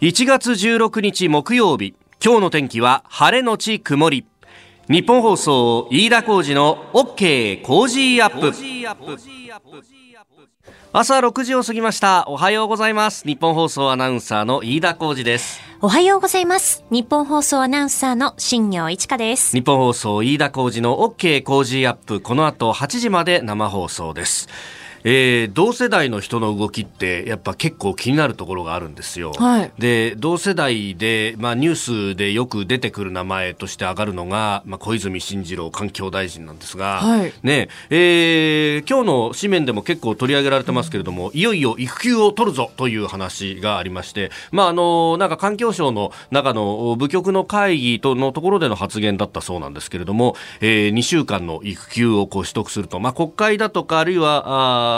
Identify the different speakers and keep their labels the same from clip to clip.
Speaker 1: 1月16日木曜日今日の天気は晴れのち曇り。日本放送飯田浩二の OK コージーアップ。朝6時を過ぎました。おはようございます。ニッポン放送アナウンサーの飯田浩二です。
Speaker 2: おはようございます。ニッポン放送アナウンサーの新行市佳です。
Speaker 1: 日本放送飯田浩二の OK コージーアップ。この後8時まで生放送ですえー、同世代の人の動きってやっぱ結構気になるところがあるんですよ。はい、で同世代で、まあ、ニュースでよく出てくる名前として上がるのが、まあ、小泉進次郎環境大臣なんですが、はい、ねえー、今日の紙面でも結構取り上げられてますけれども、うん、いよいよ育休を取るぞという話がありまして、まあ、あのなんか環境省の中の部局の会議とのところでの発言だったそうなんですけれども、えー、2週間の育休をこう取得すると、まあ、国会だとかあるいはあ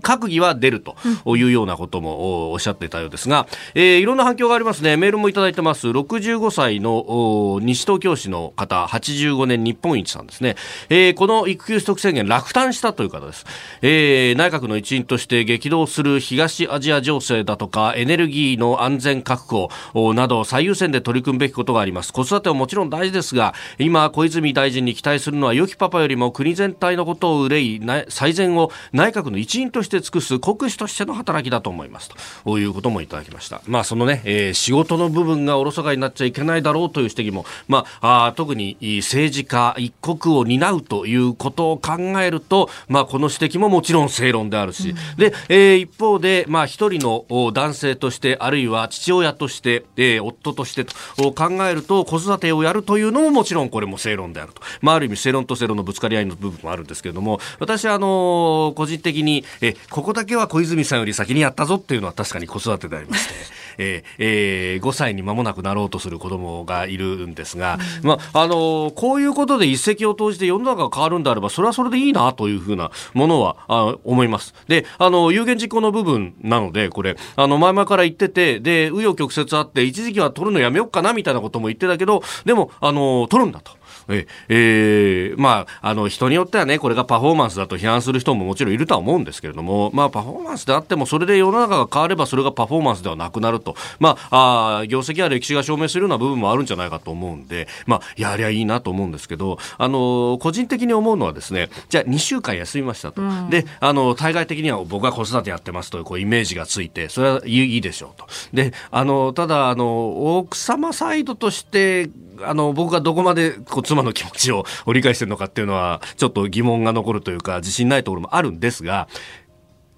Speaker 1: 閣議は出るというようなこともおっしゃっていたようですが、えー、いろんな反響がありますね。メールもいただいてます。65歳の西東京市の方、85年日本一さんですね。えー、この育休取得制限落胆したという方です。えー、内閣の一員として激動する東アジア情勢だとか、エネルギーの安全確保など最優先で取り組むべきことがあります。子育てはもちろん大事ですが、今、小泉大臣に期待するのは良きパパよりも国全体のことを憂い、最善を内閣の一員として尽くす国士としての働きだと思いますということもいただきました。まあそのね、えー、仕事の部分がおろそかになっちゃいけないだろうという指摘も、まあ、あ特に政治家一国を担うということを考えると、まあこの指摘ももちろん正論であるし、うん、で、えー、一方で、まあ一人の男性として、あるいは父親として、えー、夫としてと考えると子育てをやるというのももちろんこれも正論であると。まあある意味正論と正論のぶつかり合いの部分もあるんですけれども、私はあの個人的に、えここだけは小泉さんより先にやったぞっていうのは確かに子育てでありまして、え ーえー、5歳に間もなくなろうとする子供がいるんですが、うん、まあ、あのこういうことで一石を投じて世の中が変わるんであれば、それはそれでいいなというふうなものはあ思います。で、あの、有言実行の部分なので、これ、あの、前々から言ってて、で、紆余曲折あって、一時期は取るのやめようかなみたいなことも言ってたけど、でも、あの、取るんだと。ええー、まあ、あの、人によってはね、これがパフォーマンスだと批判する人ももちろんいるとは思うんですけれども、まあ、パフォーマンスであっても、それで世の中が変われば、それがパフォーマンスではなくなると。まあ、あ業績や歴史が証明するような部分もあるんじゃないかと思うんで、まあ、やりゃいいなと思うんですけど、あの、個人的に思うのはですね、じゃあ2週間休みましたと。うん、で、あの、対外的には僕は子育てやってますという、こう、イメージがついて、それはいいでしょうと。で、あの、ただ、あの、奥様サイドとして、あの、僕がどこまでこう妻の気持ちを理解してるのかっていうのは、ちょっと疑問が残るというか、自信ないところもあるんですが、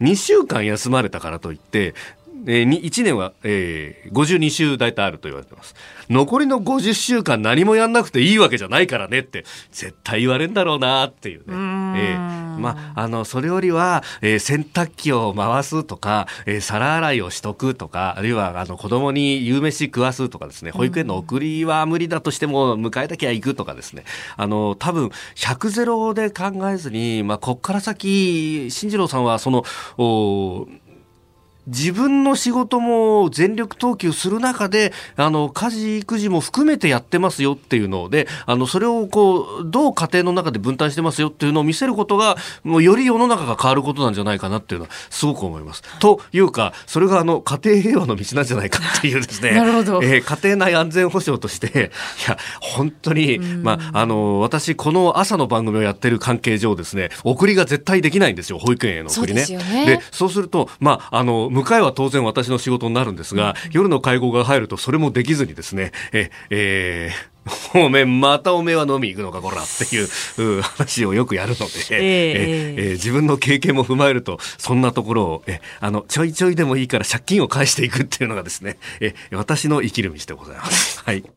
Speaker 1: 2週間休まれたからといって、えー、1年は、えー、52週大体あると言われてます。残りの50週間何もやんなくていいわけじゃないからねって、絶対言われるんだろうなっていうね。うえー、まあ、あの、それよりは、えー、洗濯機を回すとか、えー、皿洗いをしとくとか、あるいは、あの、子供に夕飯食わすとかですね、保育園の送りは無理だとしても、迎えたきゃ行くとかですね、あの、多分、100ゼロで考えずに、まあ、こっから先、進次郎さんは、その、お自分の仕事も全力投球する中で、あの、家事、育児も含めてやってますよっていうので、あの、それをこう、どう家庭の中で分担してますよっていうのを見せることが、もうより世の中が変わることなんじゃないかなっていうのは、すごく思います。というか、それがあの、家庭平和の道なんじゃないかっていうですね、
Speaker 2: なるほど。
Speaker 1: えー、家庭内安全保障として、いや、本当に、まあ、あの、私、この朝の番組をやってる関係上ですね、送りが絶対できないんですよ、保育園への送りね。
Speaker 2: そうですよね。
Speaker 1: で、そうすると、まあ、あの、迎えは当然私の仕事になるんですが、夜の会合が入るとそれもできずにですね、え、えー、おめまたおめは飲み行くのかこらっていう話をよくやるので、えー、えー、自分の経験も踏まえるとそんなところをえあのちょいちょいでもいいから借金を返していくっていうのがですねえ私の生きる道でございます。はい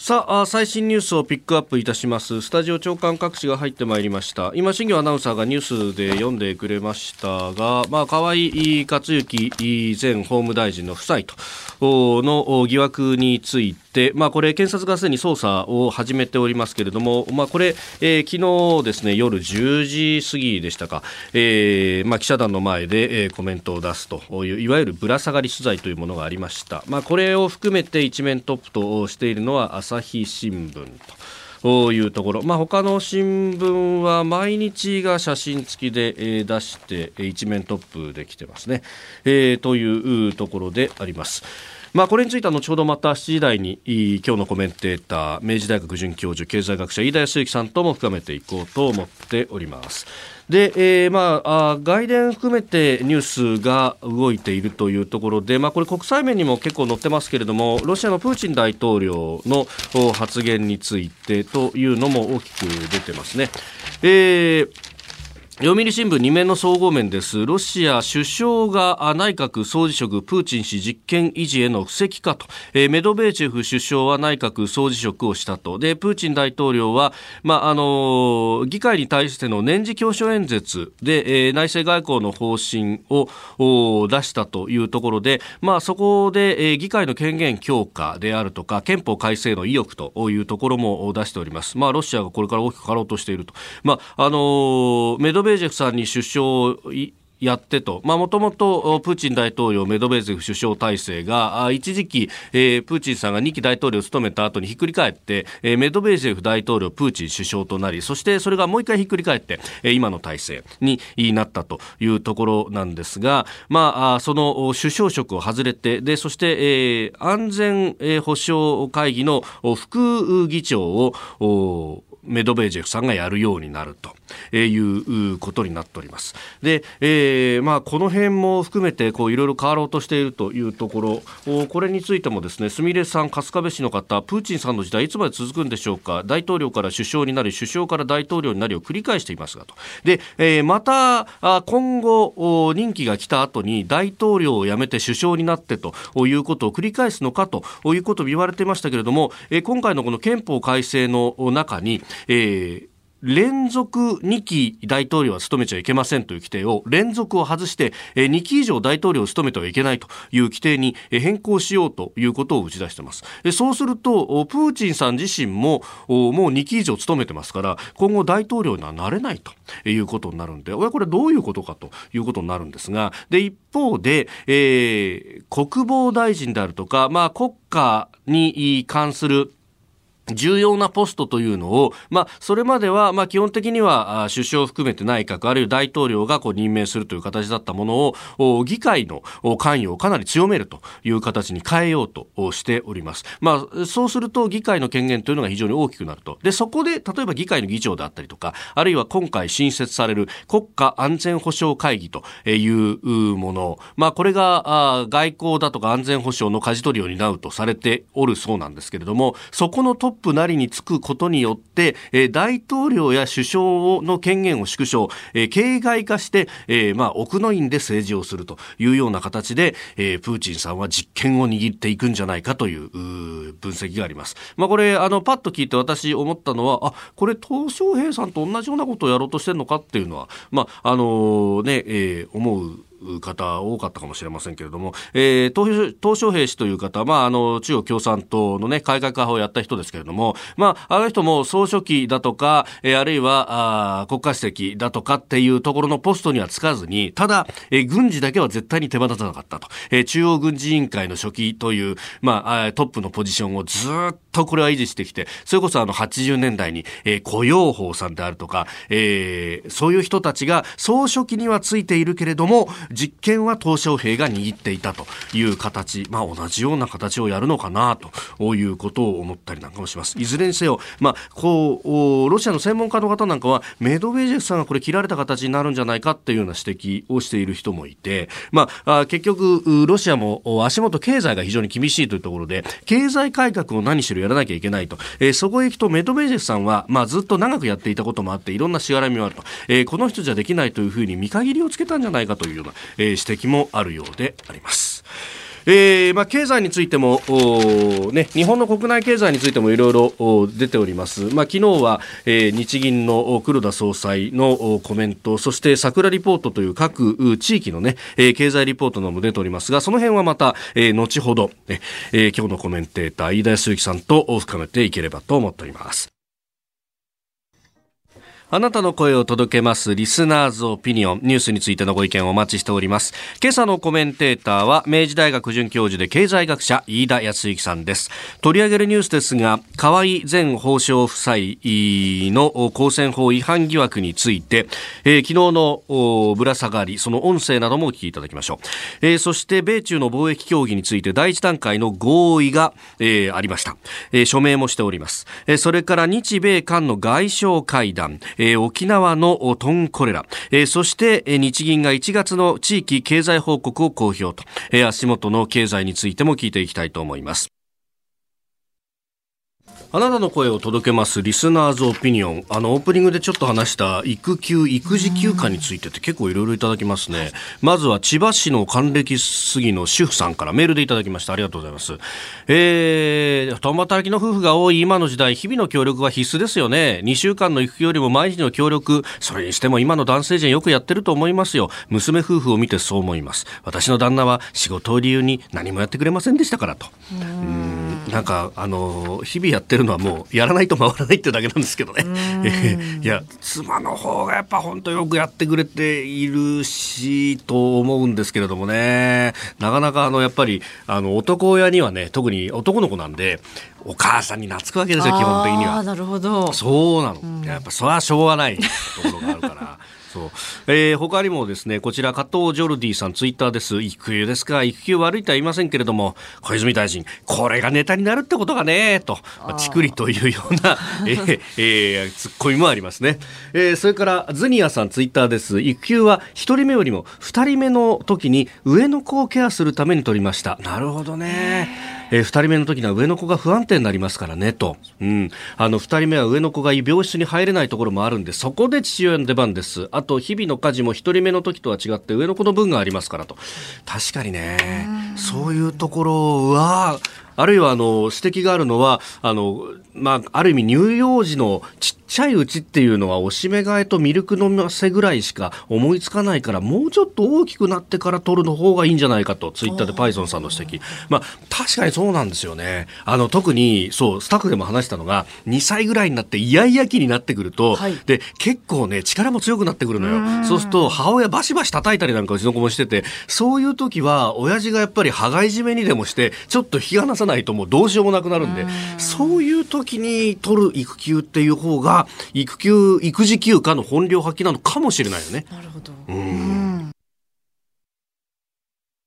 Speaker 1: さあ最新ニュースをピックアップいたします。スタジオ長官各紙が入ってまいりました。今新業アナウンサーがニュースで読んでくれましたがまあ河井克行前法務大臣の夫妻との疑惑について、まあ、これ検察がすでに捜査を始めておりますけれども、まあ、これ、えー、昨日ですね夜10時過ぎでしたか、えーまあ、記者団の前で、えー、コメントを出すといういわゆるぶら下がり取材というものがありました、まあ、これを含めて一面トップとしているのは朝日新聞と。いうところ、まあ、他の新聞は毎日が写真付きで、えー、出して一面トップできてますね、えー、というところであります。まあ、これについては後ほどまた7時台に今日のコメンテーター明治大学准教授経済学者飯田康之さんとも深めていこうと思っております。で、えー、まああ、外伝含めてニュースが動いているというところで、まあ、これ国際面にも結構載ってますけれども、ロシアのプーチン大統領の発言についてというのも大きく出てますね。えー読売新聞2面の総合面です。ロシア首相が内閣総辞職プーチン氏実権維持への布石かと、えー、メドベーチェフ首相は内閣総辞職をしたと。で、プーチン大統領は、まあ、あの議会に対しての年次教書演説で、えー、内政外交の方針を出したというところで、まあ、そこで、えー、議会の権限強化であるとか、憲法改正の意欲というところも出しております。まあ、ロシアがこれから大きく変わろうとしていると。まあ、あのメドベベージェフさんに首相をやってと、もともとプーチン大統領、メドベーゼフ首相体制が、一時期、えー、プーチンさんが2期大統領を務めた後にひっくり返って、えー、メドベーゼフ大統領、プーチン首相となり、そしてそれがもう一回ひっくり返って、えー、今の体制になったというところなんですが、まあ、その首相職を外れて、で、そして、えー、安全保障会議の副議長を、メドベージェフさんがやるようになるということになっております。で、えー、まあ、この辺も含めていろいろ変わろうとしているというところ、これについてもですね、すみれさん、春日部市の方、プーチンさんの時代いつまで続くんでしょうか、大統領から首相になり、首相から大統領になりを繰り返していますがと。で、えー、また今後任期が来た後に大統領を辞めて首相になってということを繰り返すのかということを言われていましたけれども、えー、今回のこの憲法改正の中に、えー連続2期大統領は務めちゃいけませんという規定を連続を外して2期以上大統領を務めてはいけないという規定に変更しようということを打ち出しています。そうするとプーチンさん自身ももう2期以上務めてますから今後大統領にはなれないということになるんでこれどういうことかということになるんですが一方で、えー、国防大臣であるとか、まあ、国家に関する重要なポストというのを、まあ、それまでは、まあ、基本的には首相を含めて内閣、あるいは大統領がこう任命するという形だったものを、議会の関与をかなり強めるという形に変えようとしております。まあ、そうすると議会の権限というのが非常に大きくなると。で、そこで、例えば議会の議長であったりとか、あるいは今回新設される国家安全保障会議というもの、まあ、これが外交だとか安全保障の舵取りを担うとされておるそうなんですけれども、そこのトッププなりにつくことによって、えー、大統領や首相の権限を縮小、えー、形骸化して、えー、まあ、奥の院で政治をするというような形で、えー、プーチンさんは実権を握っていくんじゃないかという分析があります。まあ、これ、あの、パッと聞いて私思ったのは、あ、これ、鄧小平さんと同じようなことをやろうとしてるのかっていうのは、まあ、あのね、えー、思う方多かったかもしれませんけれども、えー、東小平氏という方、まあ、あの、中国共産党のね、改革派をやった人ですけれども、まあ、あの人も総書記だとか、えー、あるいは、あ国家主席だとかっていうところのポストにはつかずに、ただ、えー、軍事だけは絶対に手放さなかったと。えー、中央軍事委員会の書記という、まあ、トップのポジションをずっとこれは維持してきて、それこそあの80年代に、えー、雇用法さんであるとか、えー、そういう人たちが総書記にはついているけれども、実権は鄧小平が握っていたという形、まあ同じような形をやるのかなということを思ったりなんかもします。いずれにせよ、まあ、こう、ロシアの専門家の方なんかは、メドベージェフさんがこれ切られた形になるんじゃないかっていうような指摘をしている人もいて、まあ、結局、ロシアも足元経済が非常に厳しいというところで、経済改革を何しろらなきゃいけないと。えー、そこへ行くとメドベージェフさんは、まあ、ずっと長くやっていたこともあって、いろんなしがらみもあると。えー、この人じゃできないというふうに見限りをつけたんじゃないかというような、えー、指摘もあるようであります。えーまあ、経済についても、ね、日本の国内経済についてもいろいろ出ております、まあ、昨日は、えー、日銀の黒田総裁のコメントそして桜リポートという各地域の、ね、経済リポートなども出ておりますがその辺はまた、えー、後ほど、えー、今日のコメンテーター飯田康之さんと深めていければと思っております。あなたの声を届けますリスナーズオピニオン。ニュースについてのご意見をお待ちしております。今朝のコメンテーターは明治大学准教授で経済学者飯田康之さんです。取り上げるニュースですが河合前法相夫妻の公選法違反疑惑について、えー、昨日のぶら下がりその音声などもお聞きいただきましょう、えー、そして米中の貿易協議について第一段階の合意が、えー、ありました、えー、署名もしております、えー、それから日米韓の外相会談。えー、沖縄のトンコレラ、えー、そして、日銀が1月の地域経済報告を公表と、えー、足元の経済についても聞いていきたいと思います。あなたの声を届けますリスナーズオピニオン。あの、オープニングでちょっと話した育休、育児休暇についてって結構いろいろいただきますね。まずは千葉市の還暦過ぎの主婦さんからメールでいただきました。ありがとうございます。えー、共働きの夫婦が多い今の時代、日々の協力は必須ですよね。2週間の育休よりも毎日の協力、それにしても今の男性陣よくやってると思いますよ。娘夫婦を見てそう思います。私の旦那は仕事を理由に何もやってくれませんでしたからと。うんなんか、あの、日々やってるのはもうやらないと回らないってだけなんですけどね。いや、妻の方がやっぱ本当よくやってくれているし、と思うんですけれどもね。なかなかあの、やっぱり、あの、男親にはね、特に男の子なんで、お母さんに懐くわけですよ、基本的には。
Speaker 2: なるほど。
Speaker 1: そうなの。やっぱそれはしょうがないところがあるから。そう、えー、他にもですねこちら加藤ジョルディさんツイッターです。育休ですか？育休悪いとは言いませんけれども小泉大臣これがネタになるってことがね？と。ちくりというような、えーえー、ツッコミもありますね、えー、それからズニアさんツイッターです。育休は1人目よりも2人目の時に上の子をケアするために取りました。なるほどねえー、2人目の時には上の子が不安定になりますからねと、うん、あの2人目は上の子が病室に入れないところもあるんでそこで父親の出番です。あと日々の家事も1人目の時とは違って上の子の分がありますからと。確かにね。そういうところはあるいはあの指摘があるのはあの、まあ、ある意味乳幼児のちっちゃいうちっていうのはおしめ替えとミルク飲ませぐらいしか思いつかないからもうちょっと大きくなってから取るの方がいいんじゃないかとツイッターでパイソンさんの指摘、まあ、確かにそうなんですよね。あの特にそうスタッフでも話したのが2歳ぐらいになってイヤイヤ期になってくると、はい、で結構ね力も強くなってくるのよ。そうすると母親バシバシ叩いたりなんかうちの子もしててそういう時は親父がやっぱり羽交い締めにでもしてちょっと引き離さないともうどうしようもなくなるんで、そういう時に取る育休っていう方が、育休、育児休暇の本領発揮なのかもしれないよね。
Speaker 2: なるほど。うん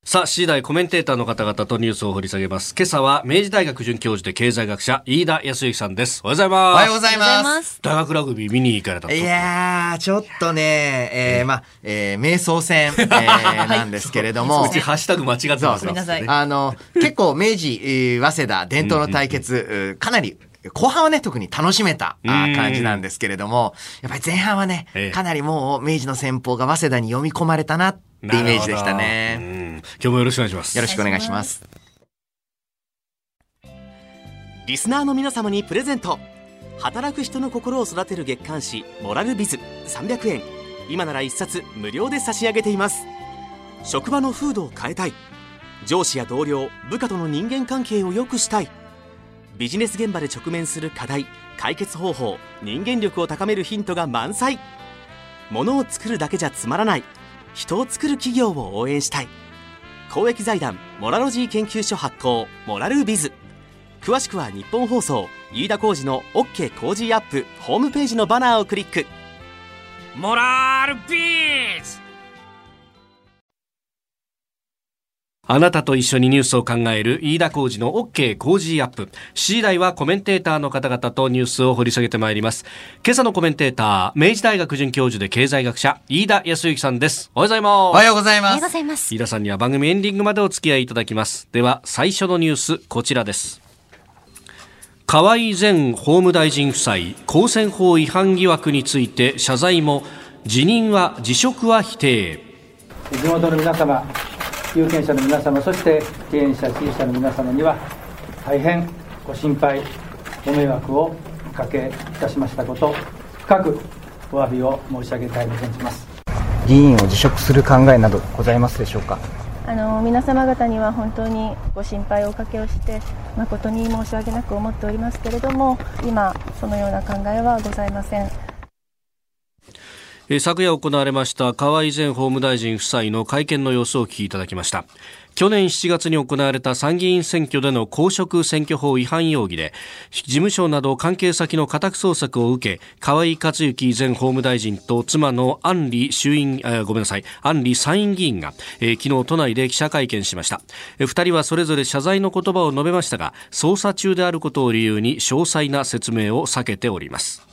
Speaker 1: さあ、次第コメンテーターの方々とニュースを掘り下げます。今朝は明治大学准教授で経済学者、飯田康之さんです。おはようございます。お
Speaker 3: はようございます。
Speaker 1: 大学ラグビー見に行かれた
Speaker 3: いやー、ちょっとね、えー、まあ、えー、瞑想戦、えー、なんですけれども。
Speaker 1: うちハッシュタグ間違ってます。ごめんなさ
Speaker 3: い。あの、結構明治、えー、早稲田伝統の対決、かなり後半はね、特に楽しめた感じなんですけれども、やっぱり前半はね、かなりもう明治の戦法が早稲田に読み込まれたなってイメージでしたね。
Speaker 1: 今日もよろしくお願いします。
Speaker 3: よろしくお願いします。
Speaker 4: リスナーの皆様にプレゼント。働く人の心を育てる月刊誌、モラルビズ300円。今なら1冊無料で差し上げています。職場の風土を変えたい。上司や同僚、部下との人間関係を良くしたい。ビジネス現場で直面する課題解決方法人間力を高めるヒントが満載。ものを作るだけじゃつまらない。人を作る企業を応援したい。公益財団モラロジー研究所発行モラルビズ。詳しくは日本放送飯田浩司の OK 工事アップホームページのバナーをクリック。
Speaker 1: モラルビズ!あなたと一緒にニュースを考える飯田浩二の OK 工事アップ。7時台はコメンテーターの方々とニュースを掘り下げてまいります。今朝のコメンテーター、明治大学准教授で経済学者、飯田康之さんです。おはようございます。お
Speaker 3: はようございます。お
Speaker 2: はようございます。
Speaker 1: 飯田さんには番組エンディングまでお付き合いいただきます。では、最初のニュース、こちらです。河合前法務大臣夫妻、公選法違反疑惑について謝罪も、辞任は辞職は否定。
Speaker 5: 地元の皆様、有権者の皆様、そして経営者、支持者の皆様には、大変ご心配、ご迷惑をおかけいたしましたこと、深くお詫びを申し上げたいと存じます
Speaker 6: 議員を辞職する考えなどございますでしょうか？
Speaker 7: あの皆様方には本当にご心配をおかけをして誠に申し訳なく思っておりますけれども今そのような考えはございません
Speaker 1: 昨夜行われました河井前法務大臣夫妻の会見の様子をお聞きいただきました。去年7月に行われた参議院選挙での公職選挙法違反容疑で事務所など関係先の家宅捜索を受け河井克行前法務大臣と妻の安里衆院ごめんなさい安里参院議員が、えー、昨日都内で記者会見しました、2人はそれぞれ謝罪の言葉を述べましたが捜査中であることを理由に詳細な説明を避けております。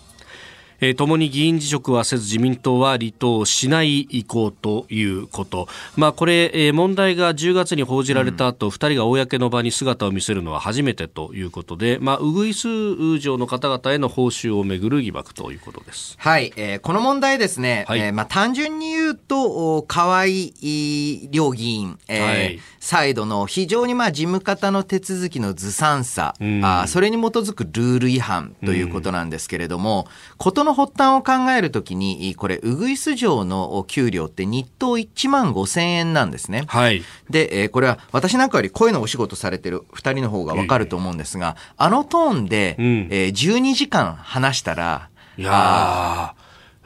Speaker 1: えー、共に議員辞職はせず自民党は離党しない意向ということ、まあ、これ、えー、問題が10月に報じられた後、うん、2人が公の場に姿を見せるのは初めてということで、まあ、ウグイス城の方々への報酬をめぐる疑惑ということです。
Speaker 3: はい、えー、この問題ですね、はい、えー、まあ、単純に言うと、河井両議員、えー、はい、サイドの非常にまあ事務方の手続きのずさんさ、うん、あそれに基づくルール違反ということなんですけれども、うんの発端を考えるときに、これ、ウグイス城の給料って日当1万5千円なんですね。
Speaker 1: はい。
Speaker 3: で、えこれは私なんかより声のお仕事されてる2人の方がわかると思うんですが、あのトーンで、うん、えー、12時間話したら、
Speaker 1: いやー。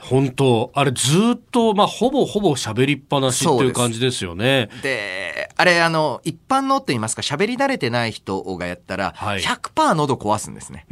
Speaker 1: 本当あれずっと、まあ、ほぼほぼ喋りっぱなしっていう感じですよね。
Speaker 3: であれ、あの、一般のって言いますか、喋り慣れてない人がやったら、100%喉壊すんですね。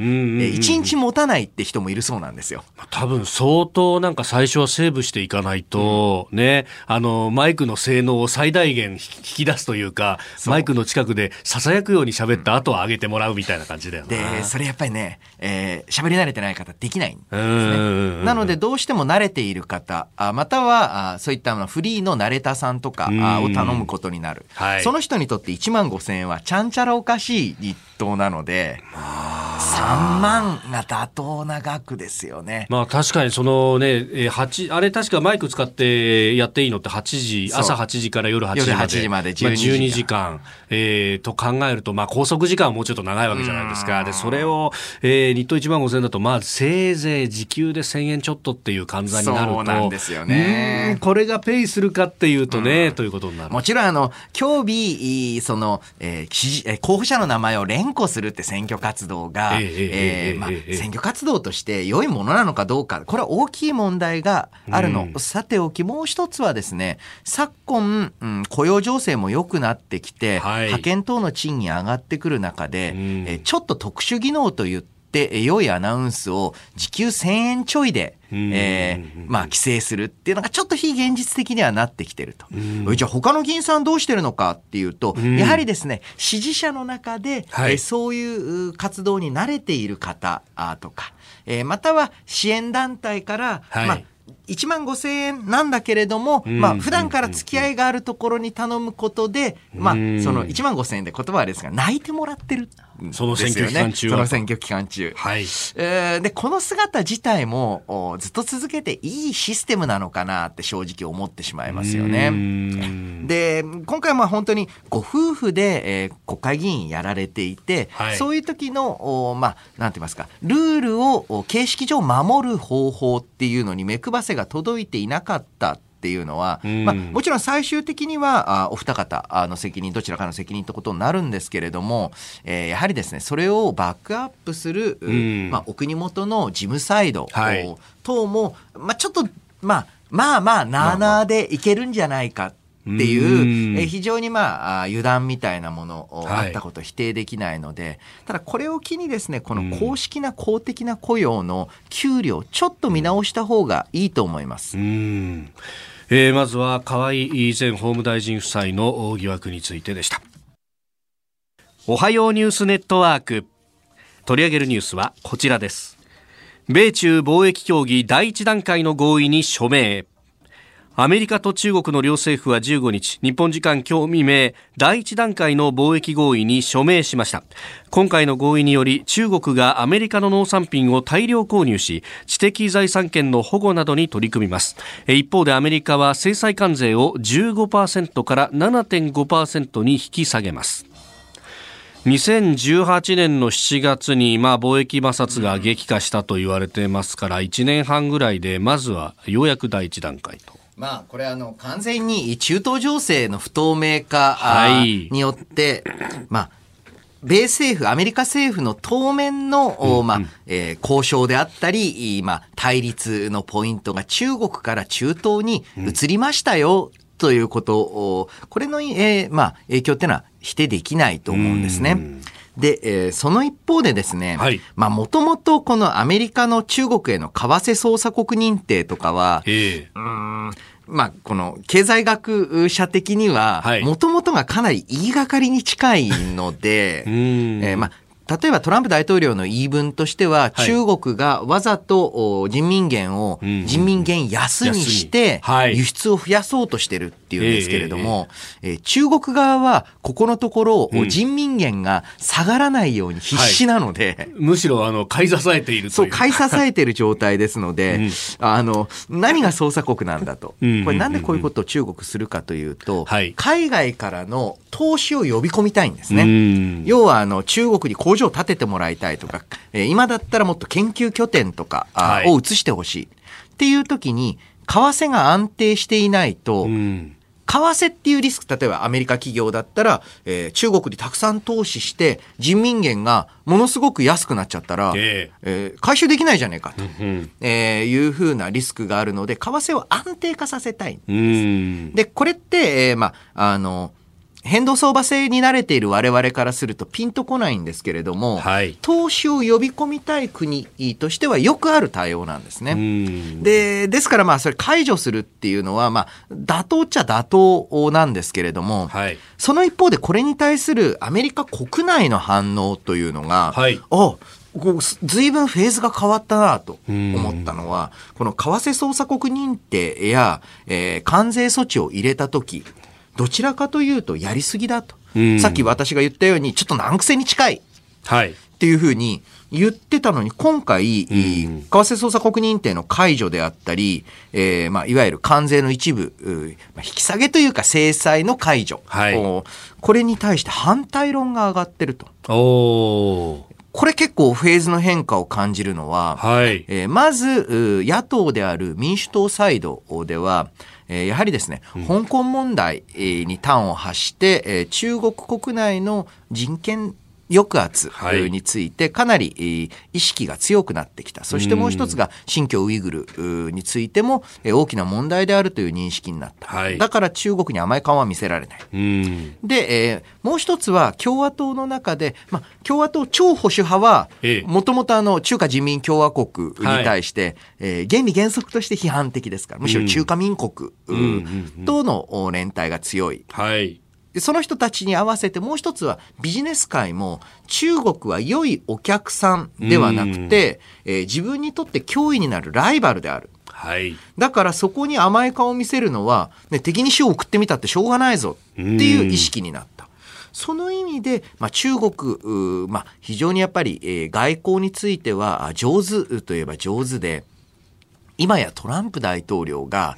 Speaker 3: 一日持たないって人もいるそうなんですよ。
Speaker 1: 多分相当なんか最初はセーブしていかないと、うん、ね、あの、マイクの性能を最大限引き出すというか、マイクの近くで囁くように喋った後は上げてもらうみたいな感じだよ
Speaker 3: ね。で、それやっぱりね、えー、喋り慣れてない方できないんですね。なので、どうしても慣れている方、またはそういったフリーのナレタさんとかを頼むことになる。はい、その人にとって1万5千円はちゃんちゃらおかしい日当なので、3万が妥当な額ですよね。
Speaker 1: まあ確かにそのね、8、あれ確かマイク使ってやっていいのって8時、朝8時から夜8時まで。夜8時まで12時間。まあ、12時間、えー、と考えると、まあ拘束時間はもうちょっと長いわけじゃないですか。で、それを、えー、日当1万5千円だと、まあせいぜい時給で1000円ちょっとっていう換算になると。そう
Speaker 3: なんですよね。
Speaker 1: これがペイするかっていうとね、ということになる。
Speaker 3: もちろんあの、今日日、その、えー、候補者の名前を連呼するって選挙活動が、え、え、まあ、選挙活動として良いものなのかどうか、これは大きい問題があるの。うん、さておき、もう一つはですね、昨今、うん、雇用情勢も良くなってきて、はい、派遣等の賃金上がってくる中で、うん、えちょっと特殊技能といって、良いアナウンスを時給1000円ちょいでえー、まあ、規制するっていうのがちょっと非現実的にはなってきてると。じゃあ他の議員さんどうしてるのかっていうと、やはりですね、支持者の中で、はい、えそういう活動に慣れている方とか、えー、または支援団体から、はい、まあ、1万5千円なんだけれども、まあ普段から付き合いがあるところに頼むことで、まあその1万5千円で言葉はですが泣いてもらってる
Speaker 1: その選挙期間中
Speaker 3: その選挙期間中。
Speaker 1: はい。
Speaker 3: えー、で、この姿自体もずっと続けていいシステムなのかなって正直思ってしまいますよね。で、今回は本当にご夫婦で、えー、国会議員やられていて、はい、そういう時の、まあ、なんて言いますか、ルールを形式上守る方法っていうのに目配せが届いていなかったっていうのは、まあ、もちろん最終的にはあお二方の責任どちらかの責任ということになるんですけれども、えー、やはりですねそれをバックアップする、まあ、お国元の事務サイド、等も、まあ、ちょっと、まあ、まあまあなあなあでいけるんじゃないかっていう、え非常にまあ油断みたいなものあったこと否定できないので、はい、ただこれを機にですねこの公式な公的な雇用の給料ちょっと見直した方がいいと思います。
Speaker 1: うんえー、まずは河井前法務大臣夫妻の疑惑についてでした。おはようニュースネットワーク。取り上げるニュースはこちらです。米中貿易協議第一段階の合意に署名。アメリカと中国の両政府は15日、日本時間今日未明、第一段階の貿易合意に署名しました。今回の合意により、中国がアメリカの農産品を大量購入し、知的財産権の保護などに取り組みます。一方でアメリカは制裁関税を15%から7.5%に引き下げます。2018年の7月に、まあ、貿易摩擦が激化したと言われてますから、1年半ぐらいで、まずはようやく第一段階と。
Speaker 3: まあ、これあの、完全に中東情勢の不透明化によって、はい、まあ、米政府、アメリカ政府の当面の、うん、まあ、えー、交渉であったり、まあ、対立のポイントが中国から中東に移りましたよ、うん、ということを、これの、えー、まあ、影響っていうのは否定できないと思うんですね。で、えー、その一方でですね、はい、まあもともとこのアメリカの中国への為替操作国認定とかは、えー、うんまあ、この経済学者的には、もともとがかなり言いがかりに近いので、えー、まあ、例えばトランプ大統領の言い分としては、はい、中国がわざと人民元を人民元安にして輸出を増やそうとしてるっていうんですけれども、えー、中国側はここのところ人民元が下がらないように必死なので、はい、
Speaker 1: むしろあの買い支えている
Speaker 3: そう買い支えている状態ですので、うん、あの何が捜査国なんだと、これなんでこういうことを中国するかというと、はい、海外からの投資を呼び込みたいんですね。要はあの中国に工場を建ててもらいたいとか、えー、今だったらもっと研究拠点とか、はい、を移してほしい。っていう時に、為替が安定していないと、為替っていうリスク、例えばアメリカ企業だったら、えー、中国にたくさん投資して、人民元がものすごく安くなっちゃったら、えー、えー、回収できないじゃねえかと、えー、いうふうなリスクがあるので、為替を安定化させたいんです。で、これって、えー、まあ、あの、変動相場制に慣れている我々からするとピンとこないんですけれども、はい、投資を呼び込みたい国としてはよくある対応なんですね。で、ですからまあそれ解除するっていうのはまあ妥当っちゃ妥当なんですけれども、はい、その一方でこれに対するアメリカ国内の反応というのが、はい、あずいぶんフェーズが変わったなと思ったのは、この為替操作国認定や、えー、関税措置を入れたとき、どちらかというとやりすぎだと。さっき私が言ったように、ちょっと難癖に近い。はい。っていうふうに言ってたのに、今回、為替操作国認定の解除であったり、えー、まあ、いわゆる関税の一部、引き下げというか制裁の解除。はい。これに対して反対論が上がってると。おこれ結構フェーズの変化を感じるのは、はい。えー、まず、野党である民主党サイドでは、えー、やはりですね、うん、香港問題に端を発して、えー、中国国内の人権抑圧についてかなり意識が強くなってきた。そしてもう一つが新疆ウイグルについても大きな問題であるという認識になった。はい、だから中国に甘い顔は見せられない。で、えー、もう一つは共和党の中で、まあ、共和党超保守派は、もともとあの中華人民共和国に対して、はい、えー、原理原則として批判的ですから、むしろ中華民国との連帯が強い。はいその人たちに合わせてもう一つはビジネス界も中国は良いお客さんではなくて、えー、自分にとって脅威になるライバルである。はい、だからそこに甘い顔を見せるのは、ね、敵に死を送ってみたってしょうがないぞっていう意識になった。その意味で、まあ、中国、まあ、非常にやっぱり、えー、外交については上手といえば上手で、今やトランプ大統領が、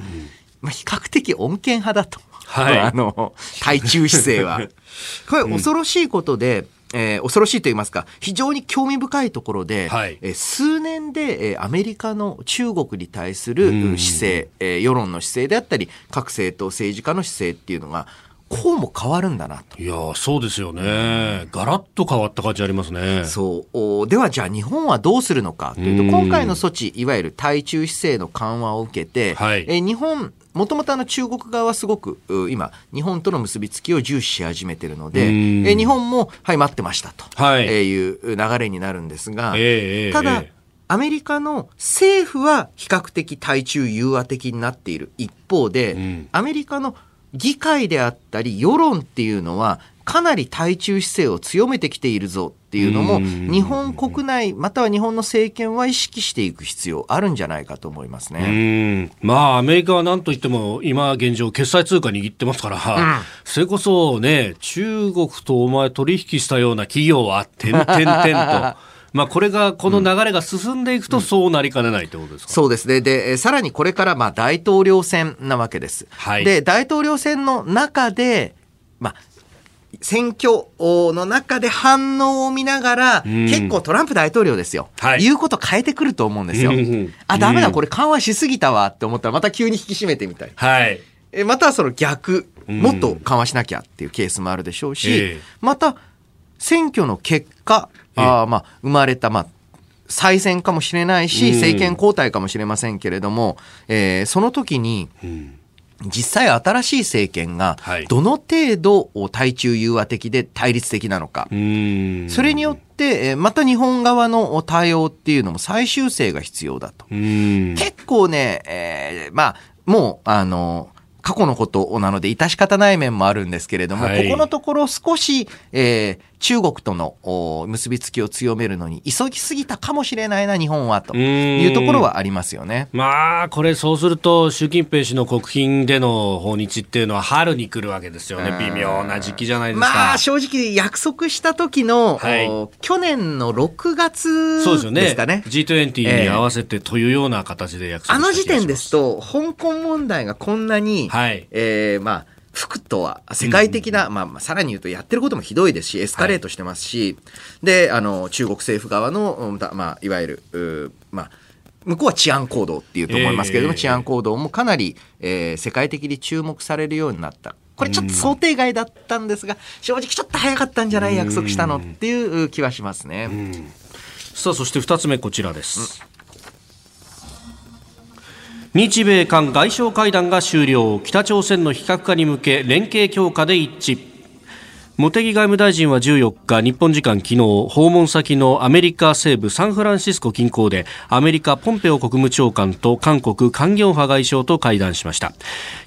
Speaker 3: まあ、比較的穏健派だと。はい、あの、対中姿勢は。これ恐ろしいことで、うん、えー、恐ろしいと言いますか、非常に興味深いところで、はい、えー、数年で、えー、アメリカの中国に対する姿勢、えー、世論の姿勢であったり、各政党、政治家の姿勢っていうのが、こうも変わるんだなと。
Speaker 1: いやそうですよね。ガラッと変わった感じありますね。
Speaker 3: そう。ではじゃあ日本はどうするのかというと、今回の措置、いわゆる対中姿勢の緩和を受けて、はい、え日本、もともとあの中国側はすごく今、日本との結びつきを重視し始めているので、え日本も、はい、待ってましたと、はい、いう流れになるんですが、えー、ただ、えーアメリカの政府は比較的対中融和的になっている一方で、うん、アメリカの議会であったり世論っていうのはかなり対中姿勢を強めてきているぞっていうのも日本国内または日本の政権は意識していく必要あるんじゃないかと思いますね。
Speaker 1: まあアメリカは何といっても今現状決済通貨握ってますから、うん、それこそね中国とお前取引したような企業は点々点と。まあ、これが、この流れが進んでいくと、そうなりかねないってことですか、
Speaker 3: うん、そうですね。で、さらにこれから、まあ、大統領選なわけです。はい。で、大統領選の中で、まあ、選挙の中で反応を見ながら、うん、結構トランプ大統領ですよ、はい、言うこと変えてくると思うんですよ。うん、あ、ダメだ、これ緩和しすぎたわって思ったら、また急に引き締めてみたい。はい。またその逆、もっと緩和しなきゃっていうケースもあるでしょうし、また、選挙の結果、あまあ、生まれた、まあ、再選かもしれないし、政権交代かもしれませんけれども、えー、その時に、実際新しい政権がどの程度対中融和的で対立的なのか、それによってまた日本側の対応っていうのも最終性が必要だと。結構ね、えー、まあもうあの過去のことなので致し方ない面もあるんですけれども、はい、ここのところ少し、えー、中国との結びつきを強めるのに急ぎすぎたかもしれないな、日本はというところはありますよね。
Speaker 1: まあ、これそうすると、習近平氏の国賓での訪日っていうのは春に来るわけですよね。微妙な時期じゃないですか。
Speaker 3: まあ、正直約束した時の、はい、去年の6月ですかね。そうですよね。
Speaker 1: G20 に合わせてというような形で約束
Speaker 3: した、えー、あの時点ですと、香港問題がこんなに、はい、えー、まあ、服とは世界的な、うん、まあ、さらに言うとやってることもひどいですし、エスカレートしてますし、はい、で、あの、中国政府側の、まあ、いわゆる、まあ、向こうは治安行動っていうと思いますけれども、えー、治安行動もかなり、えー、世界的に注目されるようになった。これちょっと想定外だったんですが、うん、正直ちょっと早かったんじゃない約束したのっていう気はしますね。うん、
Speaker 1: さあ、そして二つ目こちらです。日米韓外相会談が終了。北朝鮮の非核化に向け連携強化で一致。茂木外務大臣は14日日本時間昨日訪問先のアメリカ西部サンフランシスコ近郊でアメリカポンペオ国務長官と韓国カン・ギョンハ外相と会談しました。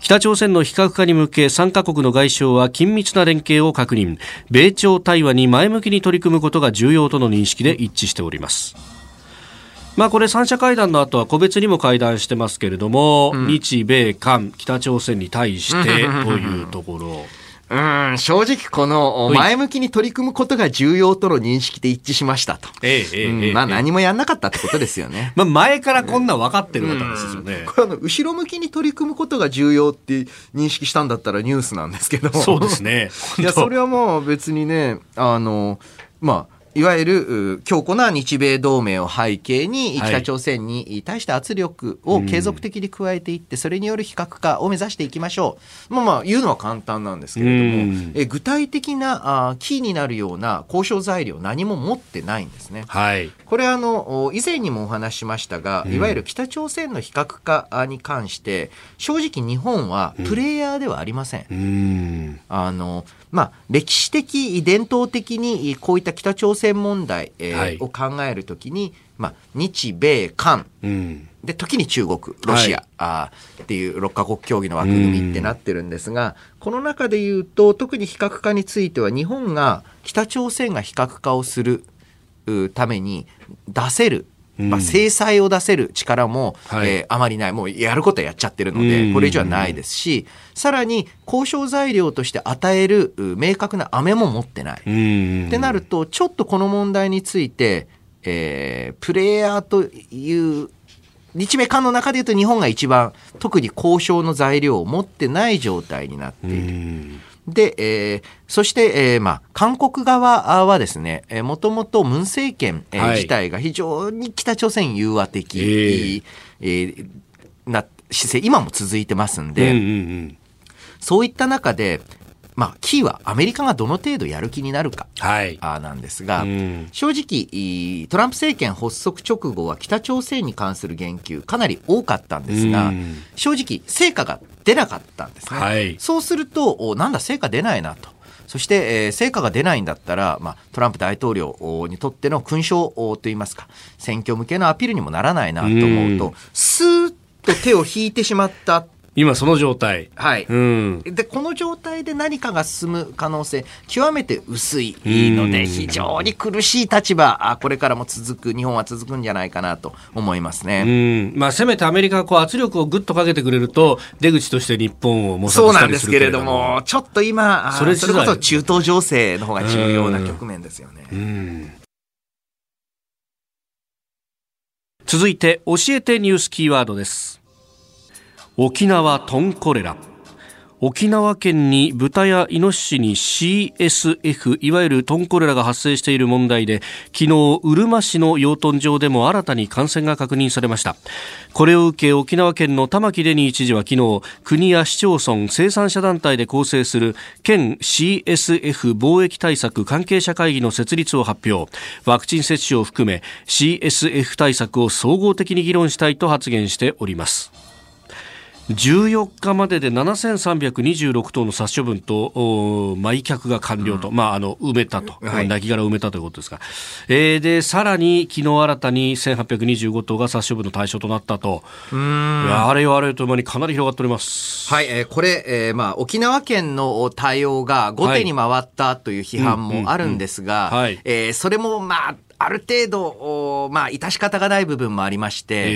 Speaker 1: 北朝鮮の非核化に向け3カ国の外相は緊密な連携を確認。米朝対話に前向きに取り組むことが重要との認識で一致しております。まあ、これ三者会談の後は個別にも会談してますけれども、うん、日米韓北朝鮮に対してというところ。
Speaker 3: うん、正直この前向きに取り組むことが重要との認識で一致しましたと。ええ、ええ、まあ何もやんなかったってことですよね。
Speaker 1: まあ前からこんな分かってる方ですよね。
Speaker 3: これあの、後ろ向きに取り組むことが重要って認識したんだったらニュースなんですけど。
Speaker 1: そうですね。
Speaker 3: いや、それはもう別にね、あの、まあ、いわゆる強固な日米同盟を背景に北朝鮮に対して圧力を継続的に加えていって、それによる非核化を目指していきましょう。まあまあ言うのは簡単なんですけれども、え具体的なあキーになるような交渉材料何も持ってないんですね。はい、これあの以前にもお話ししましたが、いわゆる北朝鮮の非核化に関して正直日本はプレイヤーではありません。ん。あのまあ、歴史的、伝統的にこういった北朝鮮問題、えーはい、を考えるときに、まあ、日米韓、うん、で時に中国、ロシア、はい、あっていう6カ国協議の枠組みってなってるんですが、この中で言うと特に非核化については日本が北朝鮮が非核化をするために出せるまあ、制裁を出せる力も、はい、えー、あまりない。もうやることはやっちゃってるので、これ以上はないですし、さらに交渉材料として与える明確な飴も持ってない。ってなると、ちょっとこの問題について、えー、プレイヤーという日米韓の中でいうと日本が一番特に交渉の材料を持ってない状態になっている。で、えー、そして、えー、まあ、韓国側はですね、えー、もともとムン政権、えー、はい、自体が非常に北朝鮮融和的、えー、えー、な姿勢、今も続いてますんで、うんうんうん、そういった中で、まあ、キーはアメリカがどの程度やる気になるか、はい、あなんですが、うん、正直、トランプ政権発足直後は北朝鮮に関する言及かなり多かったんですが、うん、正直、成果が出なかったんですね。はい、そうすると、なんだ、成果出ないなと。そして、えー、成果が出ないんだったら、まあ、トランプ大統領にとっての勲章といいますか、選挙向けのアピールにもならないなと思うと、スーッと手を引いてしまった
Speaker 1: 今その状態。
Speaker 3: はい。うん。で、この状態で何かが進む可能性、極めて薄いので、非常に苦しい立場、あこれからも続く、日本は続くんじゃないかなと思いますね。
Speaker 1: うん。まあ、せめてアメリカがこう圧力をぐっとかけてくれると、出口として日本を模索
Speaker 3: したりするけれども。そうなんですけれども、ちょっと今、それそれこそ中東情勢の方が重要な局面ですよね。うん。
Speaker 1: 続いて、教えてニュースキーワードです。沖縄トンコレラ。沖縄県に豚やイノシシに CSF いわゆるトンコレラが発生している問題で昨日うるま市の養豚場でも新たに感染が確認されました。これを受け沖縄県の玉城デニー知事は昨日国や市町村生産者団体で構成する県 CSF 貿易対策関係者会議の設立を発表。ワクチン接種を含め CSF 対策を総合的に議論したいと発言しております。14日までで7326頭の殺処分と埋却が完了と、うん、まあ、あの埋めたと、はい、亡骸を埋めたということですが、えー、でさらに昨日新たに1825頭が殺処分の対象となったと、あれよあれよともにかなり広がっております。
Speaker 3: はい、えー、これ、えーまあ、沖縄県の対応が後手に回ったという批判もあるんですが、それも、まあ、ある程度、まあ、致し方がない部分もありまして、えー、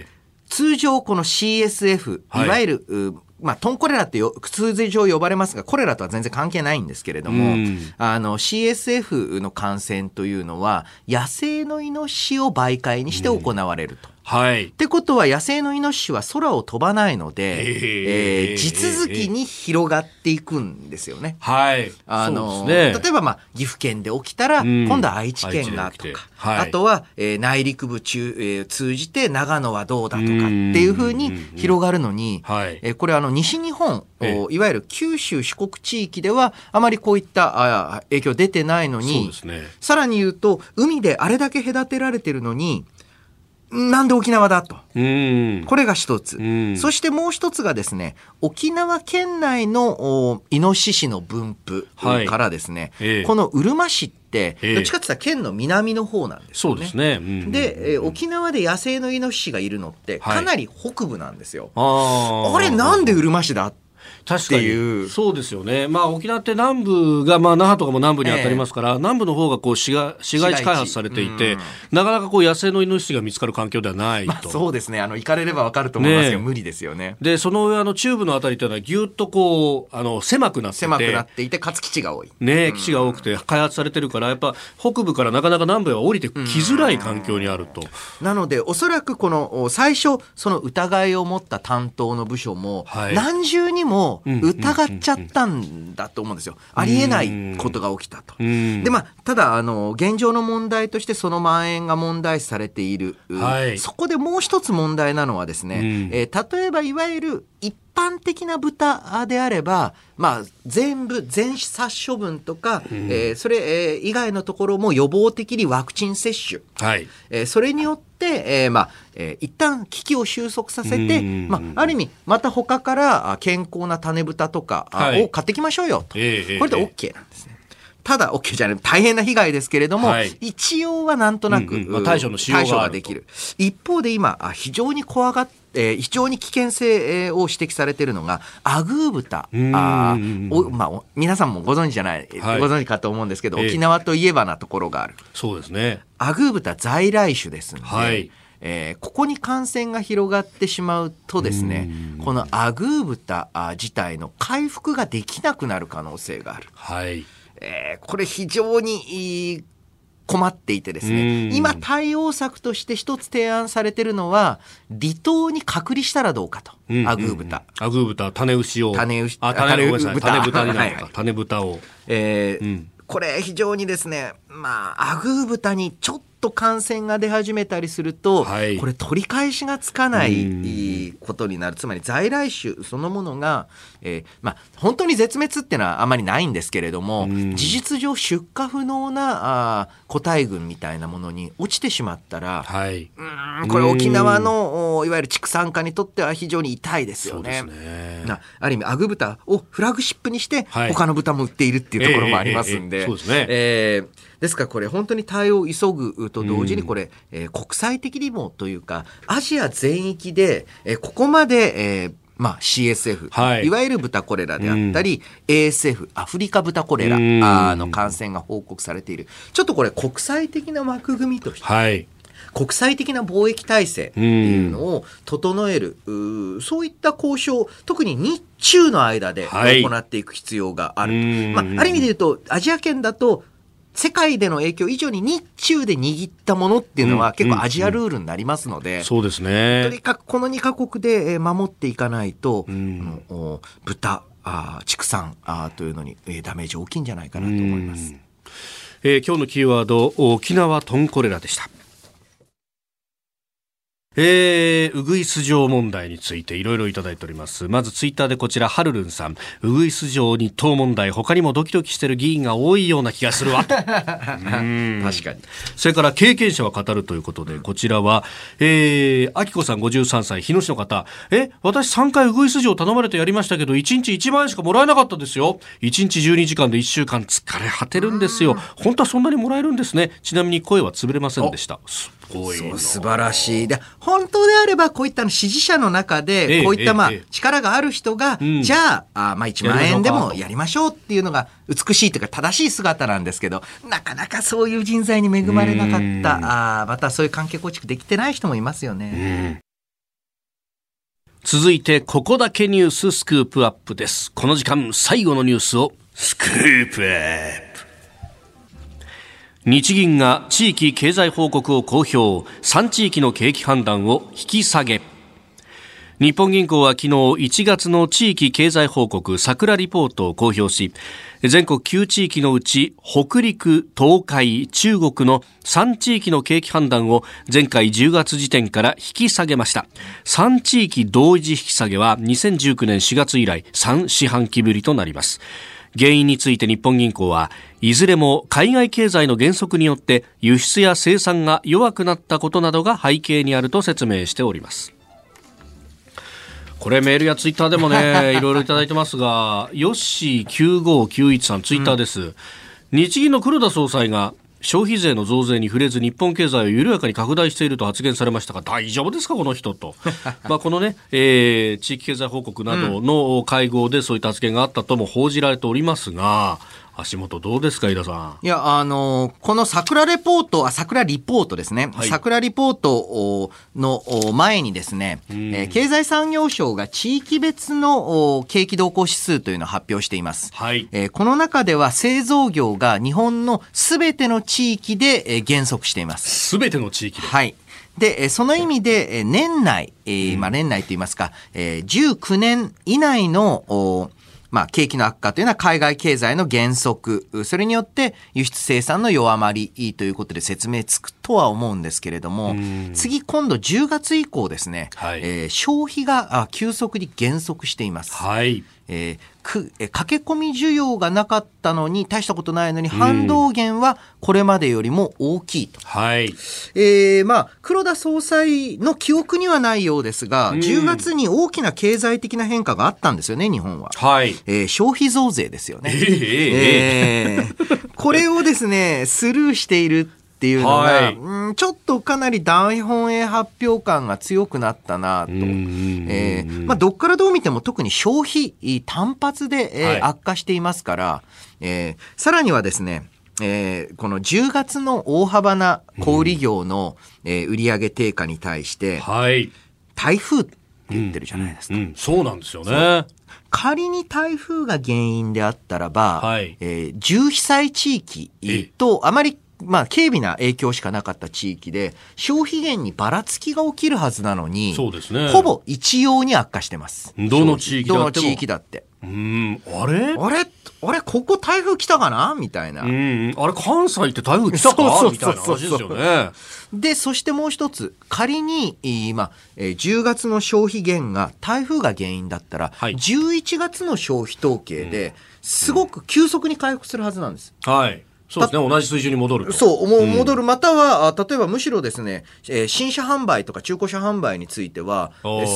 Speaker 3: えー通常この CSF、い。わゆる、はいまあ、トンコレラって通常呼ばれますが、コレラとは全然関係ないんですけれども、あの、CSF の感染というのは、野生のイノシシを媒介にして行われると。
Speaker 1: はい。
Speaker 3: ってことは野生のイノシシは空を飛ばないので、えー、えー、地続きに広がっていくんですよね。
Speaker 1: はい。
Speaker 3: あの、ね、例えばまあ岐阜県で起きたら、今度は愛知県がとか、はい、あとは、えー、内陸部中、えー、通じて長野はどうだとかっていうふうに広がるのに、はい、えー、これあの西日本、いわゆる九州四国地域ではあまりこういったあ影響出てないのに、ね、さらに言うと海であれだけ隔てられてるのに、なんで沖縄だと。これが一つ。そしてもう一つがですね、沖縄県内のイノシシの分布からですね、はいえこのうるま市って、どっちかって言ったら県の南の方なんですよね。そうですね。うん、で、え沖縄で野生のイノシシがいるのって、かなり北部なんですよ。はい、あれなんでうるま市だ
Speaker 1: 確かに。そうですよね、まあ、沖縄って南部が、まあ、那覇とかも南部に当たりますから、えー、南部の方がこう市が市街地開発されていて、なかなかこう野生のイノシシが見つかる環境ではないと、まあ、
Speaker 3: そうですね。あの行かれれば分かると思いますけど、ね、無理ですよね。
Speaker 1: でその上あの中部のあたりというのはぎゅっとこうあの狭くなって
Speaker 3: 狭くなっていてかつ基地が多い。
Speaker 1: ね基地が多くて開発されてるからやっぱ北部からなかなか南部へは降りてきづらい環境にあると、
Speaker 3: なのでおそらくこの最初その疑いを持った担当の部署も、はい、何重にも疑っちゃったんだと思うんですよ。ありえないことが起きたと。で、まあ、ただ、あの、現状の問題としてその蔓延が問題視されている。はい、そこでもう一つ問題なのはですね、えー、例えばいわゆる一般的な豚であれば、まあ、全部、全殺処分とか、うん、えー、それ、えー、以外のところも予防的にワクチン接種。はい。えー、それによって、えー、まあ、えー、一旦危機を収束させて、まあ、ある意味、また他から健康な種豚とかを買ってきましょうよと。はい、これで OK なんですね。ただ OK じゃない、大変な被害ですけれども、はい、一応はなんとなく、うんうんまあ、
Speaker 1: 対処のしようが
Speaker 3: できる。一方で今、非常に怖がって、えー、非常に危険性を指摘されているのが、アグー豚。あおまあ、皆さんもご存知じゃない、はい、ご存知かと思うんですけど、沖縄といえばなところがある。
Speaker 1: そうですね。
Speaker 3: アグー豚在来種ですので、はいえー、ここに感染が広がってしまうとですね、このアグー豚自体の回復ができなくなる可能性がある。
Speaker 1: はい。
Speaker 3: えー、これ非常に困っていてですね、今対応策として一つ提案されてるのは、離島に隔離したらどうかと。アグー豚。
Speaker 1: アグー豚、種牛を。
Speaker 3: 種牛、
Speaker 1: あ、種豚。種豚になるのか。はい、種豚を。
Speaker 3: えー、うん、これ非常にですね、まあ、アグー豚にちょっと感染が出始めたりすると、はい、これ取り返しがつかないことになる。つまり在来種そのものが、えー、まあ、本当に絶滅っていうのはあまりないんですけれども、事実上出荷不能なあ個体群みたいなものに落ちてしまったら、はい、うんこれ沖縄のいわゆる畜産家にとっては非常に痛いですよね。ね。なある意味アグ豚をフラグシップにして、他の豚も売っているっていうところもありますんで、えー、そうですね。えーですからこれ本当に対応を急ぐと同時にこれ、えー、国際的にもというかアジア全域で、えー、ここまで、えーまあ、CSF、はい、いわゆる豚コレラであったり、うん、ASF、アフリカ豚コレラの感染が報告されている。ちょっとこれ国際的な枠組みとして、はい、国際的な貿易体制っていうのを整える、うそういった交渉、特に日中の間で行っていく必要がある。はい、まあ、ある意味で言うと、アジア圏だと、世界での影響以上に日中で握ったものっていうのは結構アジアルールになりますので、
Speaker 1: そうですね。
Speaker 3: とにかくこの2カ国で守っていかないと、うん、豚、あ畜産あというのに、えー、ダメージ大きいんじゃないかなと思います。
Speaker 1: えー、今日のキーワード沖縄トンコレラでした。えー、ウグイス城問題についていろいろいただいております。まずツイッターでこちら、はるるんさん。ウグイス城日当問題、他にもドキドキしてる議員が多いような気がするわ。確か
Speaker 3: に。
Speaker 1: それから経験者は語るということで、こちらは、えー、あきこさん53歳、日野市の方。え、私3回ウグイス城頼まれてやりましたけど、1日1万円しかもらえなかったですよ。1日12時間で1週間疲れ果てるんですよ。本当はそんなにもらえるんですね。ちなみに声は潰れませんでした。
Speaker 3: そう素晴らしい。で本当であればこういった支持者の中でこういったまあ力がある人が、じゃああまあ1万円でもやりましょうっていうのが美しいというか正しい姿なんですけどなかなかそういう人材に恵まれなかった。あまたそういう関係構築できてない人もいますよね。
Speaker 1: 続いてここだけニューススクープアップです。この時間最後のニュースをスクープアップ日銀が地域経済報告を公表3地域の景気判断を引き下げ。日本銀行は昨日1月の地域経済報告桜リポートを公表し全国9地域のうち北陸、東海、中国の3地域の景気判断を前回10月時点から引き下げました。3地域同時引き下げは2019年4月以来3四半期ぶりとなります。原因について日本銀行はいずれも海外経済の減速によって輸出や生産が弱くなったことなどが背景にあると説明しております。これメールやツイッターでもね いろいろいただいてますがヨッシー9591さんツイッターです、うん、日銀の黒田総裁が消費税の増税に触れず日本経済を緩やかに拡大していると発言されましたが大丈夫ですかこの人と。まあこのね、えー、地域経済報告などの会合でそういった発言があったとも報じられておりますが、足元どうですか、井田さ
Speaker 3: ん？いや、あのこの桜レポート、あ、桜リポートですね。はい、桜リポートの前にですね、えー、経済産業省が地域別の景気動向指数というのを発表しています。はい、えー、この中では製造業が日本のすべての地域で減速しています。
Speaker 1: すべての地域
Speaker 3: で？はい。で、その意味で、年内、えー、まあ年内といいますか、えー、19年以内のまあ、景気の悪化というのは海外経済の減速、それによって輸出生産の弱まりということで説明つくとは思うんですけれども、次今度10月以降ですね、はい、えー、消費が急速に減速しています。はい。えー、くえ駆け込み需要がなかったのに大したことないのに反動減はこれまでよりも大きいと、はい、えー、まあ、黒田総裁の記憶にはないようですが、うん、10月に大きな経済的な変化があったんですよね日本は、はい。えー、消費増税ですよね、えー、えー、これをですねスルーしているっていうのが、はい、うんちょっとかなり大本営発表感が強くなったなと、えーまあ、どっからどう見ても特に消費単発で、えー、はい、悪化していますから、えー、さらにはですねえー、この10月の大幅な小売業の、うん、えー、売上低下に対して、はい、台風って言ってるじゃないですか。うんうん、
Speaker 1: そうなんですよね。
Speaker 3: 仮に台風が原因であったらば、はい、えー、重被災地域とあまりまあ、軽微な影響しかなかった地域で、消費源にばらつきが起きるはずなのに、そうですね。ほぼ一様に悪化してます。
Speaker 1: どの地域
Speaker 3: だってどの地域だって。
Speaker 1: うん、あれ？
Speaker 3: あれ？あれ？ここ台風来たかな？みたいな。う
Speaker 1: ん。あれ関西って台風来たか？みたいな話ですよね。
Speaker 3: で、そしてもう一つ、仮に、今、えー、10月の消費減が台風が原因だったら、はい、11月の消費統計で、すごく急速に回復するはずなんです。
Speaker 1: はい。そうですね、同じ水準に戻る
Speaker 3: そう、もう戻る、うん、または、例えばむしろですね、えー、新車販売とか中古車販売については、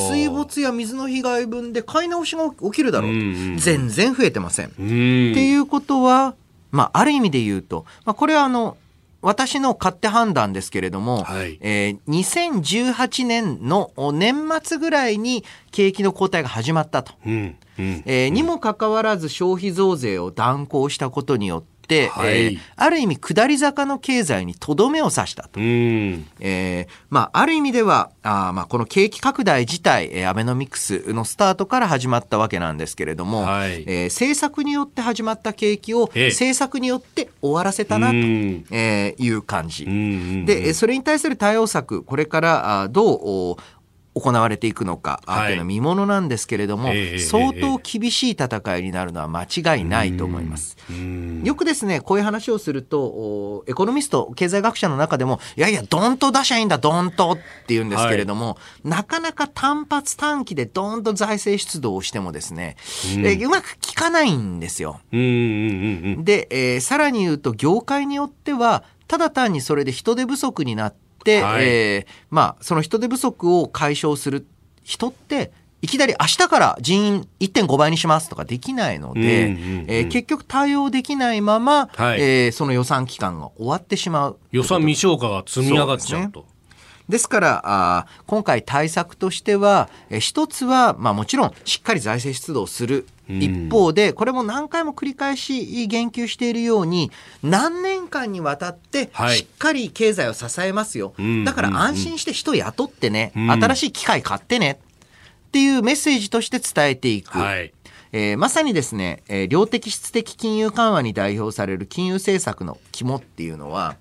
Speaker 3: 水没や水の被害分で買い直しが起きるだろうと、うん、全然増えてません。っていうことは、まあ、ある意味で言うと、まあ、これはあの、私の勝手判断ですけれども、はい、えー、2018年の年末ぐらいに景気の後退が始まったと。うん。うん、えー、にもかかわらず消費増税を断行したことによって、はい、えー、ある意味下り坂の経済にとどめを刺したと。えー、まあ、ある意味ではあ、まあ、この景気拡大自体、えー、アベノミクスのスタートから始まったわけなんですけれども、はい、えー、政策によって始まった景気を政策によって終わらせたなと、えー、いう感じ。で、それに対する対応策、これからあどう行われていくのか、はい、というのは見ものなんですけれども、えー、相当厳しい戦いになるのは間違いないと思います。よくですね、こういう話をすると、エコノミスト、経済学者の中でも、いやいや、どんと出しゃいいんだ、どんとって言うんですけれども、はい、なかなか単発短期でどんと財政出動をしてもですね、うえうまく効かないんですよ。で、えー、さらに言うと、業界によっては、ただ単にそれで人手不足になって、はい、えー、まあ、その人手不足を解消する人って、いきなり明日から人員1.5倍にしますとかできないので、え結局対応できないまま、はい、えー、その予算期間が終わってしまう。
Speaker 1: 予算未消化が積み上がっちゃうと。
Speaker 3: ですからあ今回対策としては、え一つは、まあ、もちろんしっかり財政出動する。一方で、これも何回も繰り返し言及しているように、何年間にわたってしっかり経済を支えますよ。だから安心して人雇ってね、新しい機械買ってね。っていうメッセージとして伝えていく。はい。えー、まさにですね、えー、量的質的金融緩和に代表される金融政策の肝っていうのは、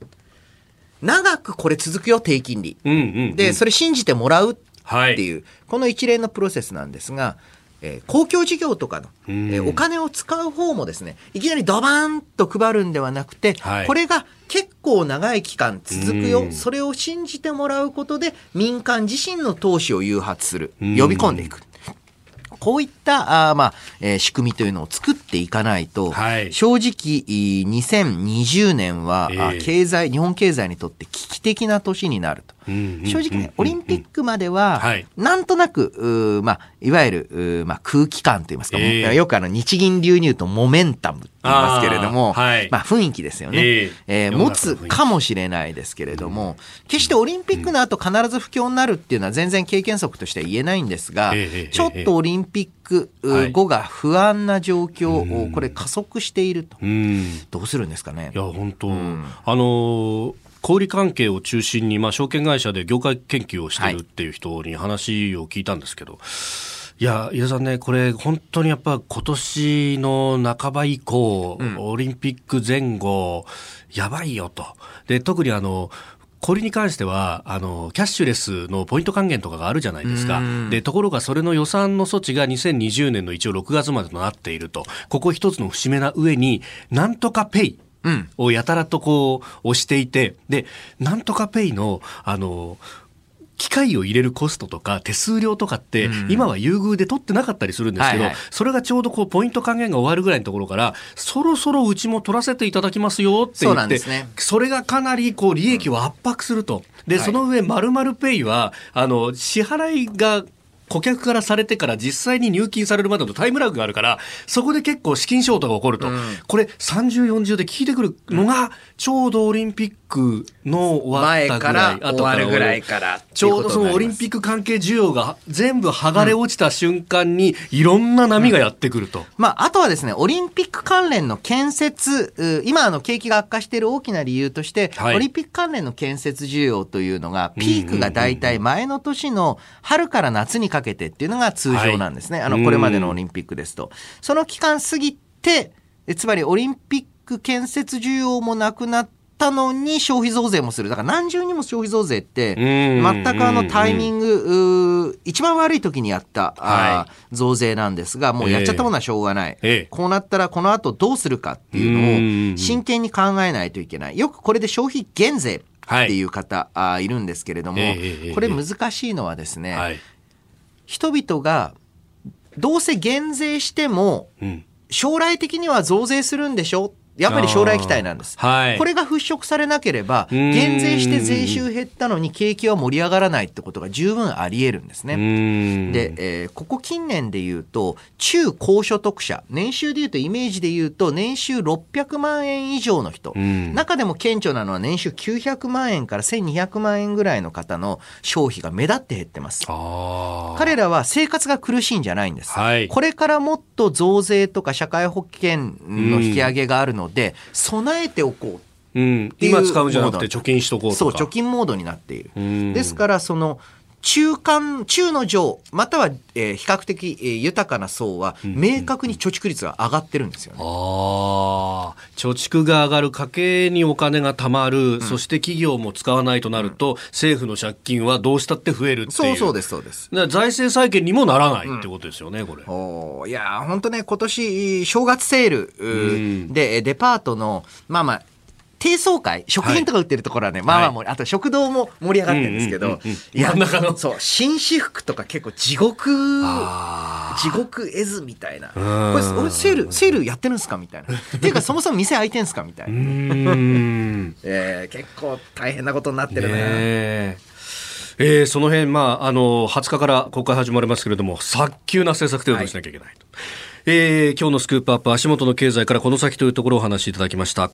Speaker 3: 長くこれ続くよ、低金利。うんうんうん、で、それ信じてもらうっていう、はい、この一連のプロセスなんですが、えー、公共事業とかの、えー、お金を使う方もですね、いきなりドバーンと配るんではなくて、はい、これが結構長い期間続くよ、それを信じてもらうことで民間自身の投資を誘発する、呼び込んでいく。こういったあ、まあえー、仕組みというのを作っていかないと、はい、正直2020年は、えー、経済日本経済にとって危機的な年になると。正直ね、オリンピックまでは、なんとなく、まあ、いわゆる、まあ、空気感といいますか、えー、よくあの日銀流入とモメンタムと言いますけれども、はい、まあ、雰囲気ですよね、えー、えー、持つかもしれないですけれども、決してオリンピックの後必ず不況になるっていうのは全然経験則としては言えないんですが、ちょっとオリンピック後が不安な状況を、これ加速していると。どうするんですかね。
Speaker 1: いや、本当、うん、あのー小売関係を中心に、まあ、証券会社で業界研究をしてるっていう人に話を聞いたんですけど、はい、いや、伊田さんね、これ、本当にやっぱ今年の半ば以降、うん、オリンピック前後、やばいよと。で、特にあの、小売に関しては、あの、キャッシュレスのポイント還元とかがあるじゃないですか。で、ところがそれの予算の措置が2020年の一応6月までとなっていると。ここ一つの節目な上に、なんとかペイ。をやたらとこう押していて、で、なんとかペイの、あの、機械を入れるコストとか手数料とかって、今は優遇で取ってなかったりするんですけど、それがちょうどこうポイント還元が終わるぐらいのところから、そろそろうちも取らせていただきますよって言って、それがかなりこう利益を圧迫すると。で、その上、まるまるペイは、あの、支払いが顧客からされてから実際に入金されるまでのタイムラグがあるから、そこで結構資金ショートが起こると。うん、これ30、40で聞いてくるのが、ちょうどオリンピックの終わったぐらい、
Speaker 3: 後からぐらいから。
Speaker 1: ちょうどそのオリンピック関係需要が全部剥がれ落ちた瞬間に、いろんな波がやってくると。うん、
Speaker 3: まあ、あとはですね、オリンピック関連の建設、今あの景気が悪化している大きな理由として、はい、オリンピック関連の建設需要というのが、ピークが大体前の年の春から夏にかけてっていうのが通常なんですね。はい、あの、これまでのオリンピックですと。その期間過ぎて、つまりオリンピック建設需要もなくなって、たのに消費増税もする。だから何重にも消費増税って、全くあのタイミング、一番悪い時にやった、はい、増税なんですが、もうやっちゃったものはしょうがない。えー、こうなったらこの後どうするかっていうのを真剣に考えないといけない。よくこれで消費減税っていう方、はい、いるんですけれども、これ難しいのはですね、はい、人々がどうせ減税しても、将来的には増税するんでしょやっぱり将来期待なんです。はい、これが払拭されなければ、減税して税収減ったのに景気は盛り上がらないってことが十分あり得るんですね。で、えー、ここ近年で言うと、中高所得者、年収で言うとイメージで言うと、年収600万円以上の人、中でも顕著なのは年収900万円から1200万円ぐらいの方の消費が目立って減ってます。彼らは生活が苦しいんじゃないんです。はい、これからもっと増税とか社会保険の引き上げがあるので備えておこう。
Speaker 1: うん、今使うんじゃなくて貯金しとこうと
Speaker 3: そう貯金モードになっている。ですからその中間、中の上、または、えー、比較的、えー、豊かな層は、明確に貯蓄率が上がってるんですよね。うん、あ
Speaker 1: あ、貯蓄が上がる、家計にお金が貯まる、うん、そして企業も使わないとなると、うん、政府の借金はどうしたって増えるっていう。
Speaker 3: そうそうです、そうです。
Speaker 1: 財政再建にもならないってことですよね、これ。
Speaker 3: おいや、本当ね、今年、正月セールで、デパートの、まあまあ、低層階、食品とか売ってるところはね、はい、まあまあも、あと食堂も盛り上がってるんですけど、いや、そう、紳士服とか結構地獄、地獄絵図みたいな。これ、セール、セールやってるんですかみたいな。っていうか、そもそも店開いてんすかみたいな。えー、結構大変なことになってるね。
Speaker 1: えー、その辺、まあ、あの、20日から国会始まりますけれども、早急な政策提言をしなきゃいけないと。はい、えー、今日のスクープアップ、足元の経済からこの先というところをお話しいただきました。